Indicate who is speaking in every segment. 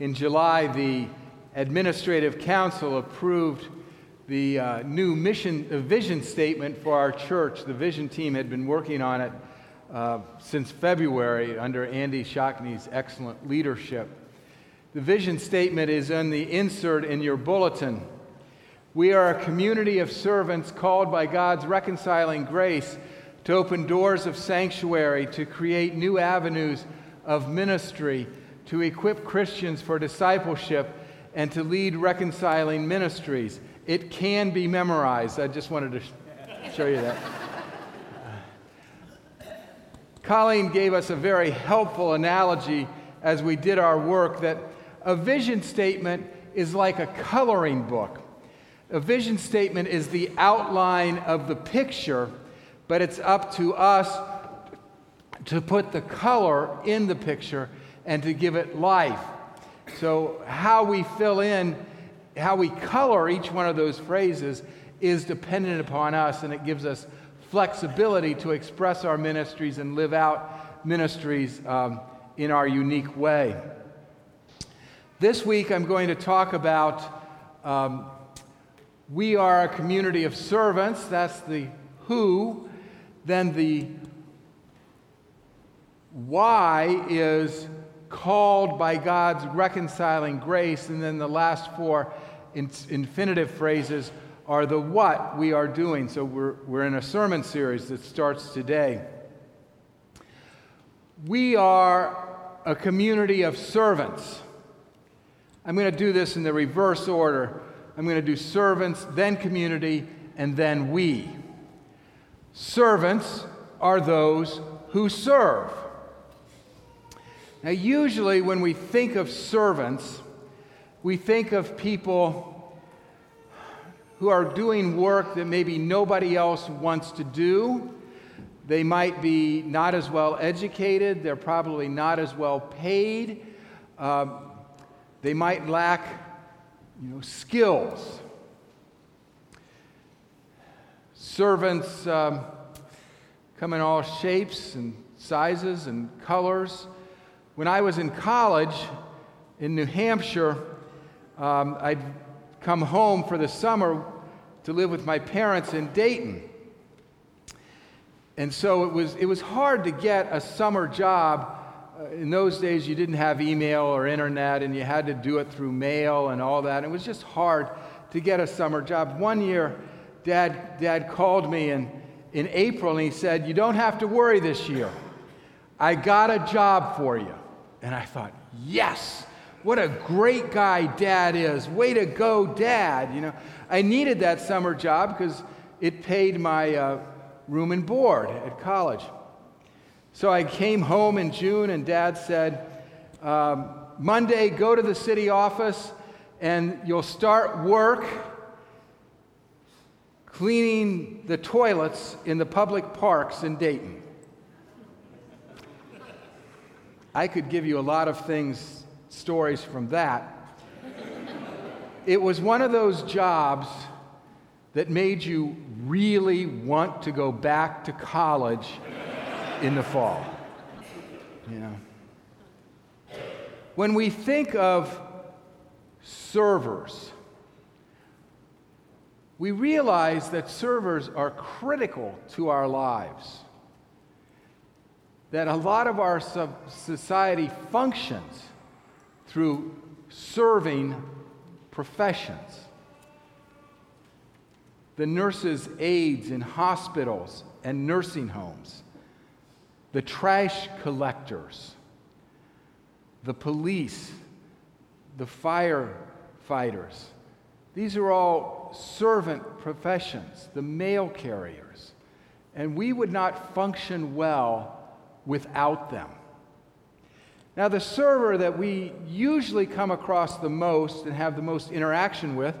Speaker 1: In July, the Administrative Council approved the uh, new mission uh, vision statement for our church. The vision team had been working on it uh, since February under Andy Shockney's excellent leadership. The vision statement is in the insert in your bulletin. We are a community of servants called by God's reconciling grace to open doors of sanctuary, to create new avenues of ministry, to equip Christians for discipleship, and to lead reconciling ministries. It can be memorized. I just wanted to show you that. Colleen gave us a very helpful analogy as we did our work that a vision statement is like a coloring book. A vision statement is the outline of the picture, but it's up to us to put the color in the picture and to give it life. So, how we fill in, how we color each one of those phrases is dependent upon us, and it gives us flexibility to express our ministries and live out ministries um, in our unique way. This week, I'm going to talk about um, we are a community of servants. That's the who. Then the why is called by God's reconciling grace. And then the last four infinitive phrases are the what we are doing. So we're, we're in a sermon series that starts today. We are a community of servants. I'm going to do this in the reverse order. I'm going to do servants, then community, and then we. Servants are those who serve. Now, usually when we think of servants, we think of people who are doing work that maybe nobody else wants to do. They might be not as well educated, they're probably not as well paid, uh, they might lack you know, skills. Servants um, come in all shapes and sizes and colors. When I was in college in New Hampshire, um, I'd come home for the summer to live with my parents in Dayton. And so it was, it was hard to get a summer job. Uh, in those days, you didn't have email or internet, and you had to do it through mail and all that. It was just hard to get a summer job. One year, Dad, Dad called me in, in April and he said, You don't have to worry this year. I got a job for you. And I thought, Yes, what a great guy Dad is. Way to go, Dad. You know, I needed that summer job because it paid my uh, room and board at college. So I came home in June, and dad said, um, Monday, go to the city office and you'll start work cleaning the toilets in the public parks in Dayton. I could give you a lot of things, stories from that it was one of those jobs that made you really want to go back to college in the fall. You know. When we think of servers, we realize that servers are critical to our lives. That a lot of our society functions through serving professions. The nurses' aides in hospitals and nursing homes, the trash collectors, the police, the firefighters. These are all servant professions, the mail carriers. And we would not function well without them. Now, the server that we usually come across the most and have the most interaction with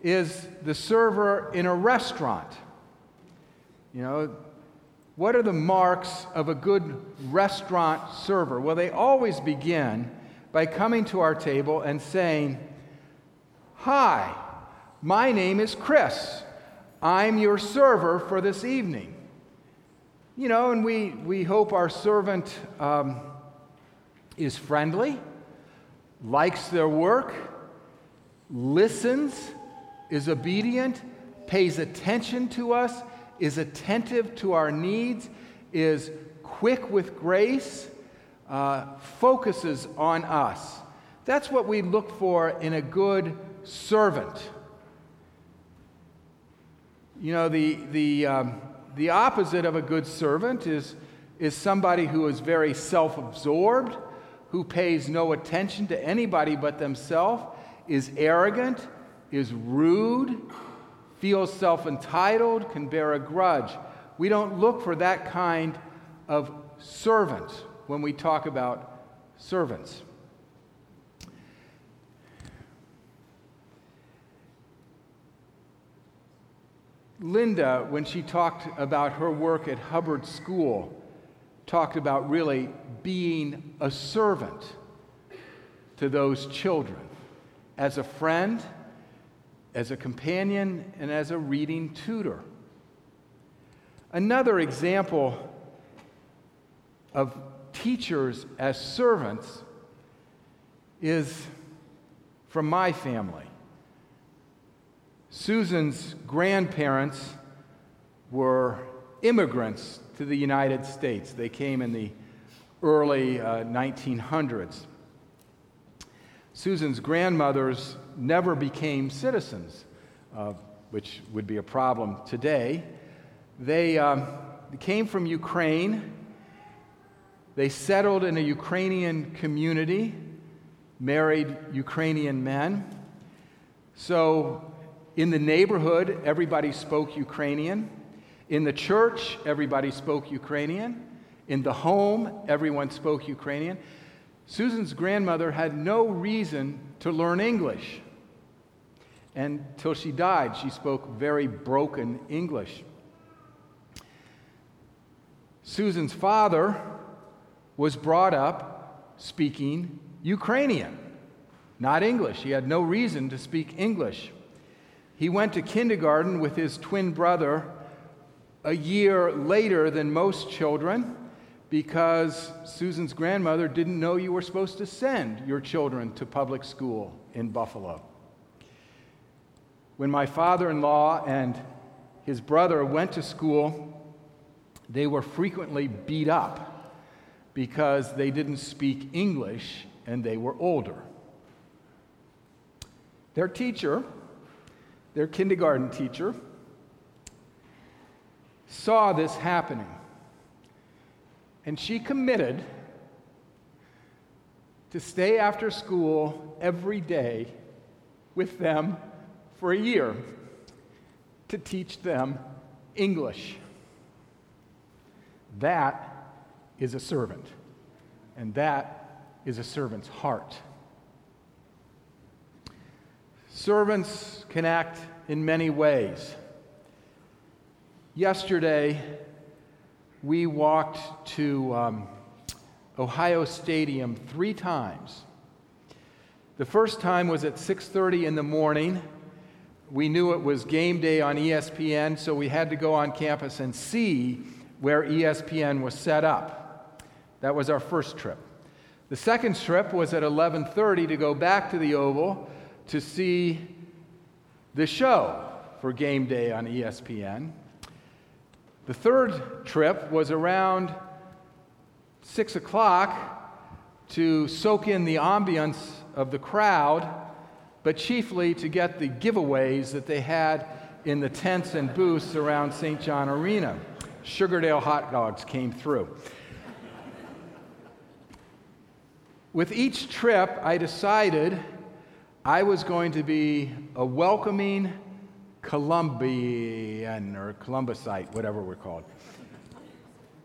Speaker 1: is the server in a restaurant. You know, what are the marks of a good restaurant server? Well, they always begin by coming to our table and saying, Hi, my name is Chris. I'm your server for this evening. You know, and we, we hope our servant. Um, is friendly, likes their work, listens, is obedient, pays attention to us, is attentive to our needs, is quick with grace, uh, focuses on us. That's what we look for in a good servant. You know, the, the, um, the opposite of a good servant is, is somebody who is very self absorbed, who pays no attention to anybody but themselves, is arrogant, is rude, feels self entitled, can bear a grudge. We don't look for that kind of servant when we talk about servants. Linda, when she talked about her work at Hubbard School, talked about really being a servant to those children as a friend, as a companion, and as a reading tutor. Another example of teachers as servants is from my family. Susan's grandparents were immigrants to the United States. They came in the early uh, 1900s. Susan's grandmothers never became citizens, uh, which would be a problem today. They um, came from Ukraine. They settled in a Ukrainian community, married Ukrainian men. So in the neighborhood, everybody spoke Ukrainian. In the church, everybody spoke Ukrainian. In the home, everyone spoke Ukrainian. Susan's grandmother had no reason to learn English. Until she died, she spoke very broken English. Susan's father was brought up speaking Ukrainian, not English. He had no reason to speak English. He went to kindergarten with his twin brother a year later than most children because Susan's grandmother didn't know you were supposed to send your children to public school in Buffalo. When my father in law and his brother went to school, they were frequently beat up because they didn't speak English and they were older. Their teacher, their kindergarten teacher, saw this happening. And she committed to stay after school every day with them for a year to teach them English. That is a servant, and that is a servant's heart. Servants can act in many ways. Yesterday, we walked to um, Ohio Stadium three times. The first time was at 6:30 in the morning. We knew it was game day on ESPN, so we had to go on campus and see where ESPN was set up. That was our first trip. The second trip was at 11:30 to go back to the Oval to see the show for game day on ESPN. The third trip was around 6 o'clock to soak in the ambience of the crowd, but chiefly to get the giveaways that they had in the tents and booths around St. John Arena. Sugardale hot dogs came through. With each trip, I decided I was going to be a welcoming Columbian or Columbusite, whatever we're called.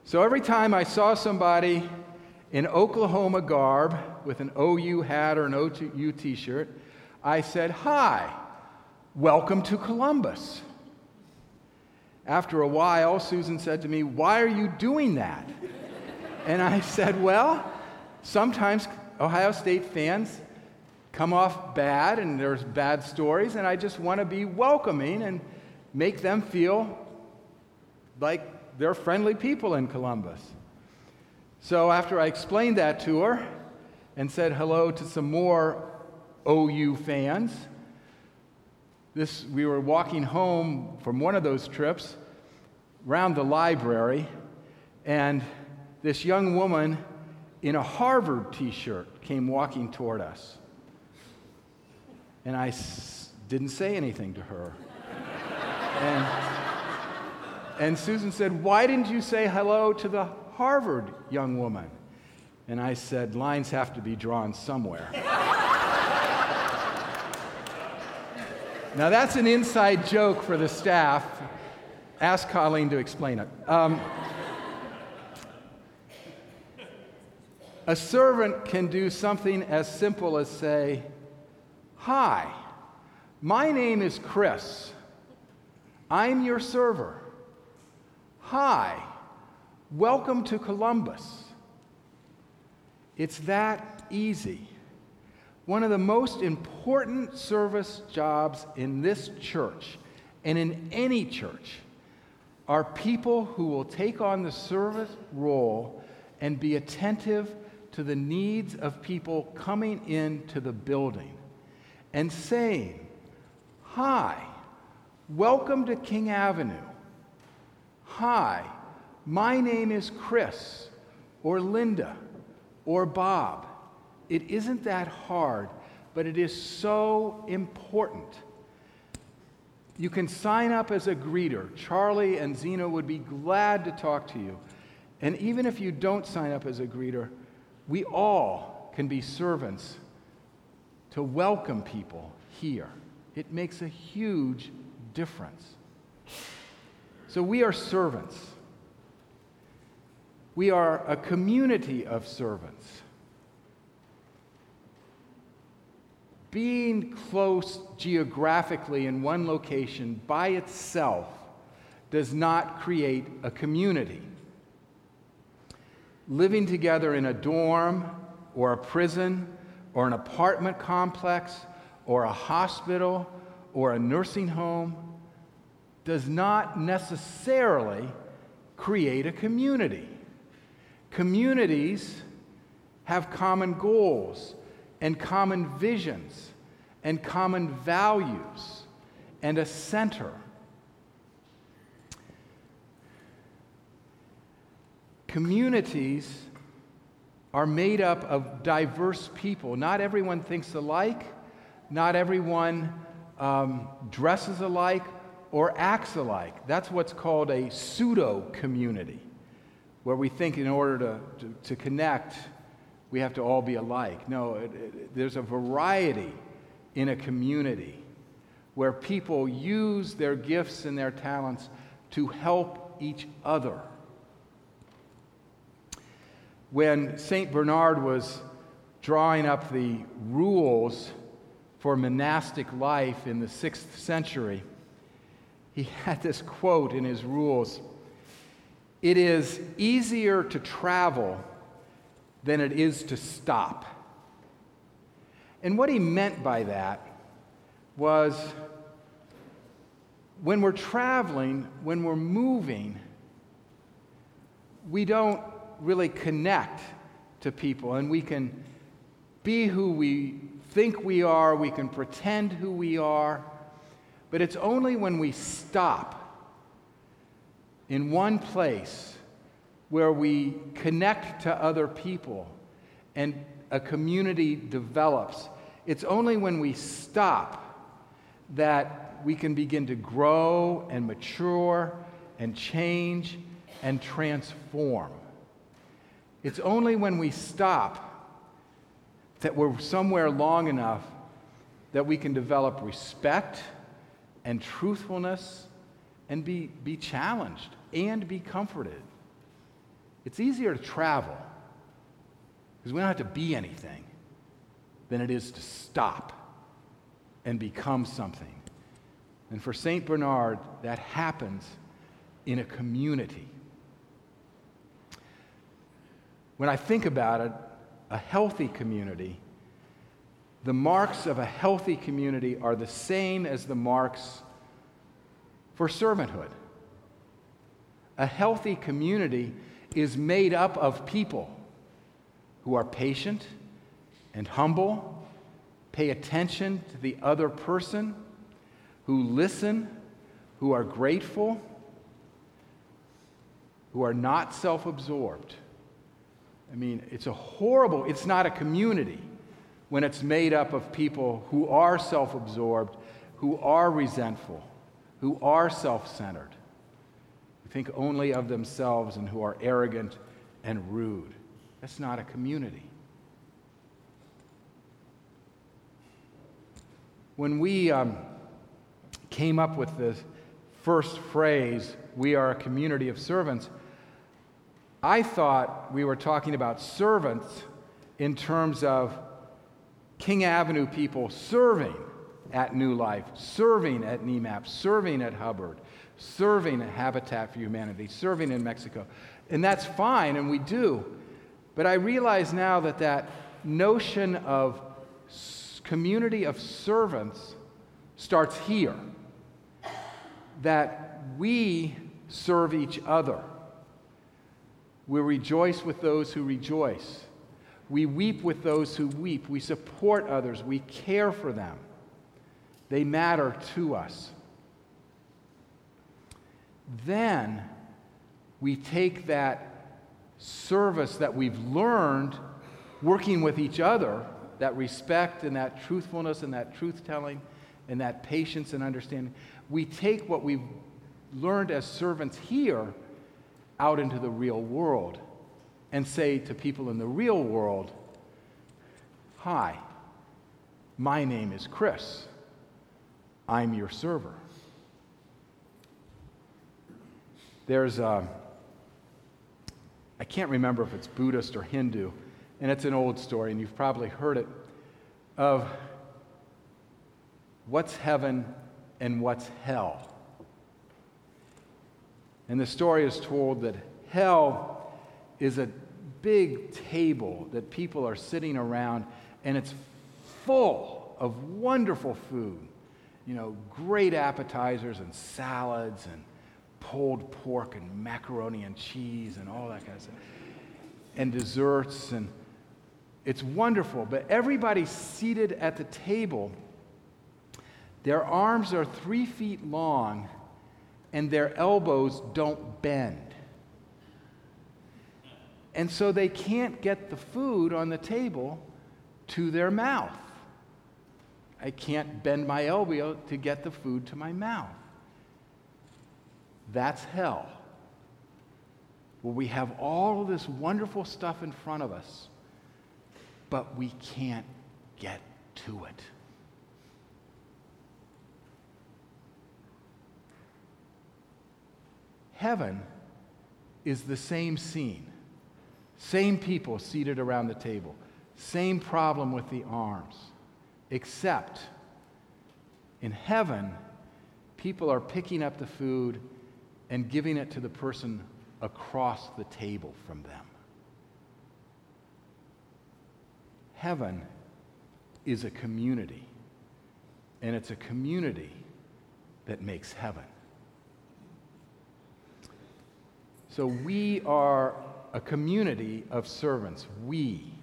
Speaker 1: So every time I saw somebody in Oklahoma garb with an OU hat or an OU t shirt, I said, Hi, welcome to Columbus. After a while, Susan said to me, Why are you doing that? and I said, Well, sometimes Ohio State fans come off bad and there's bad stories, and I just want to be welcoming and make them feel like they're friendly people in Columbus. So after I explained that to her, and said hello to some more OU fans. This, we were walking home from one of those trips around the library, and this young woman in a Harvard t shirt came walking toward us. And I s- didn't say anything to her. and, and Susan said, Why didn't you say hello to the Harvard young woman? And I said, Lines have to be drawn somewhere. now, that's an inside joke for the staff. Ask Colleen to explain it. Um, a servant can do something as simple as say, Hi, my name is Chris. I'm your server. Hi, welcome to Columbus. It's that easy. One of the most important service jobs in this church and in any church are people who will take on the service role and be attentive to the needs of people coming into the building and saying, Hi, welcome to King Avenue. Hi, my name is Chris or Linda or Bob. It isn't that hard, but it is so important. You can sign up as a greeter. Charlie and Zena would be glad to talk to you. And even if you don't sign up as a greeter, we all can be servants to welcome people here. It makes a huge difference. So we are servants. We are a community of servants. Being close geographically in one location by itself does not create a community. Living together in a dorm or a prison or an apartment complex or a hospital or a nursing home does not necessarily create a community. Communities have common goals and common visions and common values and a center. Communities are made up of diverse people. Not everyone thinks alike, not everyone um, dresses alike or acts alike. That's what's called a pseudo community, where we think in order to, to, to, connect, we have to all be alike. No, it, it, there's a variety in a community where people use their gifts and their talents to help each other when St. Bernard was drawing up the rules for monastic life in the sixth century, he had this quote in his rules It is easier to travel than it is to stop. And what he meant by that was when we're traveling, when we're moving, we don't really connect to people and we can be who we think we are, we can pretend who we are, but it's only when we stop in one place where we connect to other people and a community develops. It's only when we stop that we can begin to grow and mature and change and transform. It's only when we stop that we're somewhere long enough that we can develop respect and truthfulness and be, be challenged and be comforted. It's easier to travel because we don't have to be anything than it is to stop and become something. And for St. Bernard, that happens in a community. When I think about it, a healthy community, the marks of a healthy community are the same as the marks for servanthood. A healthy community is made up of people who are patient and humble, pay attention to the other person, who listen, who are grateful, who are not self absorbed. I mean, it's a horrible, it's not a community when it's made up of people who are self absorbed, who are resentful, who are self centered, who think only of themselves and who are arrogant and rude. That's not a community. When we um, came up with the first phrase, we are a community of servants, I thought we were talking about servants in terms of King Avenue people serving at New Life, serving at NEMAP, serving at Hubbard, serving at Habitat for Humanity, serving in Mexico. And that's fine, and we do. But I realize now that that notion of community of servants starts here. That we serve each other we rejoice with those who rejoice. We weep with those who weep. We support others. We care for them. They matter to us. Then we take that service that we've learned working with each other, that respect and that truthfulness and that truth telling and that patience and understanding. We take what we've learned as servants here out into the real world and say to people in the real world, Hi, my name is Chris. I'm your server. There's a, I can't remember if it's Buddhist or Hindu, and it's an old story, and you've probably heard it, of what's heaven and what's hell. And the story is told that hell is a big table that people are sitting around, and it's full of wonderful food. You know, great appetizers and salads and pulled pork and macaroni and cheese and all that kind of stuff. And desserts, and it's wonderful. But everybody seated at the table, their arms are three feet long and their elbows don't bend. And so they can't get the food on the table to their mouth. I can't bend my elbow to get the food to my mouth. That's hell. Where we have all this wonderful stuff in front of us, but we can't get to it. Heaven is the same scene, same people seated around the table, same problem with the arms, except in heaven, people are picking up the food and giving it to the person across the table from them. Heaven is a community, and it's a community that makes heaven. So we are a community of servants. We.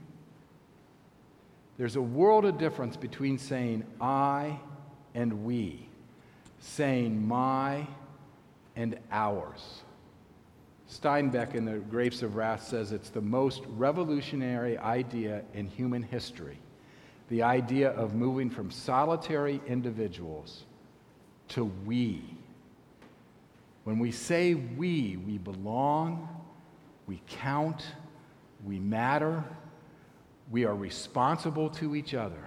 Speaker 1: There's a world of difference between saying I and we, saying my and ours. Steinbeck in The Grapes of Wrath says it's the most revolutionary idea in human history the idea of moving from solitary individuals to we when we say we, we belong, we count, we matter, we are responsible to each other.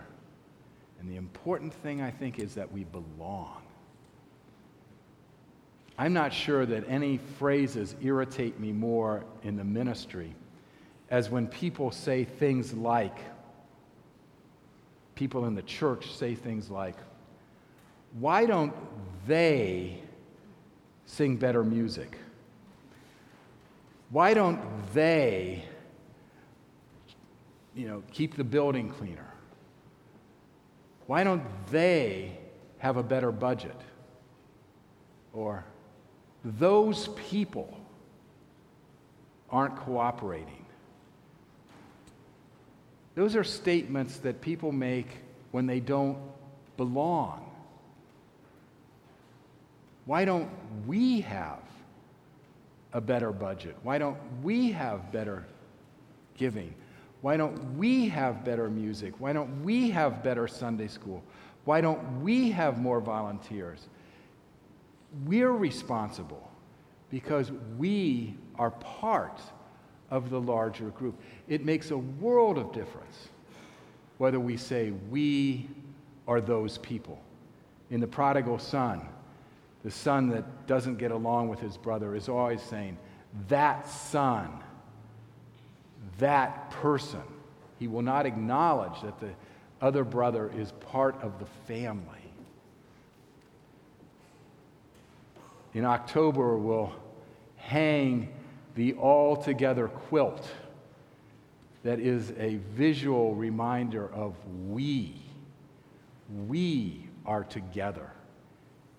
Speaker 1: And the important thing, I think, is that we belong. I'm not sure that any phrases irritate me more in the ministry as when people say things like, people in the church say things like, why don't they sing better music? Why don't they, you know, keep the building cleaner? Why don't they have a better budget? Or those people aren't cooperating. Those are statements that people make when they don't belong. Why don't we have a better budget? Why don't we have better giving? Why don't we have better music? Why don't we have better Sunday school? Why don't we have more volunteers? We're responsible because we are part of the larger group. It makes a world of difference whether we say we are those people. In the prodigal son, the son that doesn't get along with his brother is always saying, That son, that person. He will not acknowledge that the other brother is part of the family. In October, we'll hang the all together quilt that is a visual reminder of we. We are together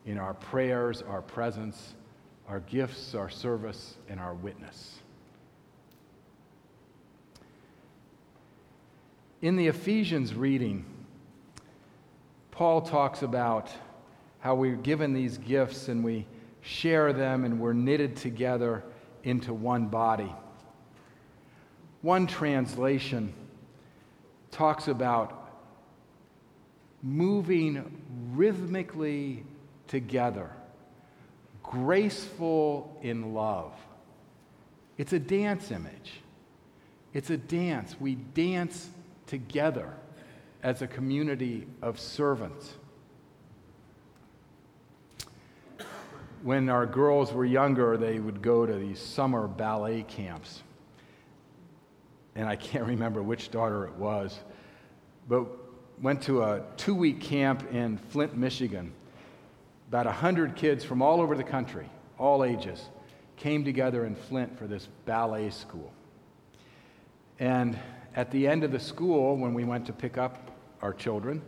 Speaker 1: in our prayers, our presence, our gifts, our service, and our witness. In the Ephesians reading, Paul talks about how we're given these gifts and we share them and we're knitted together into one body. One translation talks about moving rhythmically together, graceful in love. It's a dance image. It's a dance. We dance together as a community of servants. When our girls were younger, they would go to these summer ballet camps. And I can't remember which daughter it was, but went to a two week camp in Flint, Michigan about 100 kids from all over the country, all ages, came together in Flint for this ballet school. And at the end of the school, when we went to pick up our children,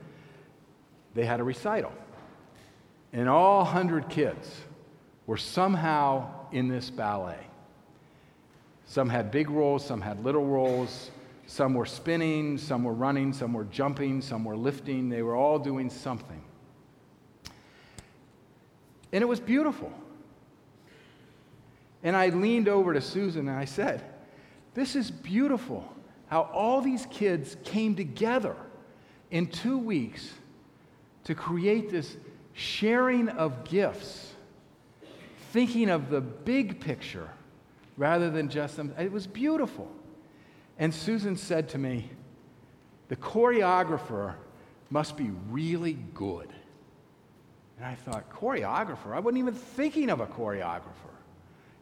Speaker 1: they had a recital. And all 100 kids were somehow in this ballet. Some had big roles, some had little roles, some were spinning, some were running, some were jumping, some were lifting. They were all doing something. And it was beautiful. And I leaned over to Susan and I said, This is beautiful how all these kids came together in two weeks to create this sharing of gifts, thinking of the big picture rather than just them. It was beautiful. And Susan said to me, The choreographer must be really good. And I thought, choreographer? I wasn't even thinking of a choreographer.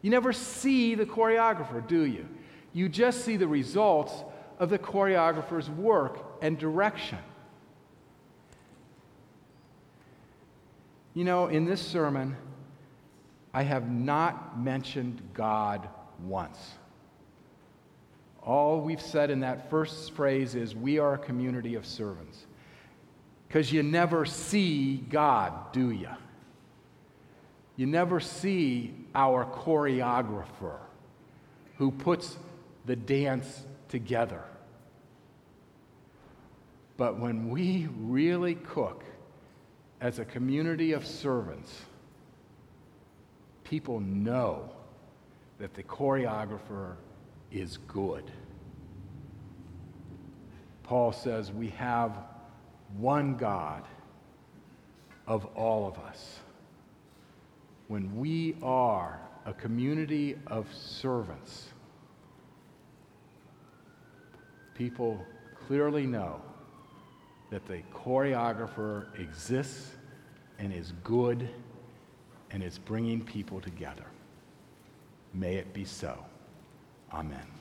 Speaker 1: You never see the choreographer, do you? You just see the results of the choreographer's work and direction. You know, in this sermon, I have not mentioned God once. All we've said in that first phrase is, We are a community of servants. Because you never see God, do you? You never see our choreographer who puts the dance together. But when we really cook as a community of servants, people know that the choreographer is good. Paul says we have one God of all of us. When we are a community of servants, people clearly know that the choreographer exists and is good and is bringing people together. May it be so. Amen.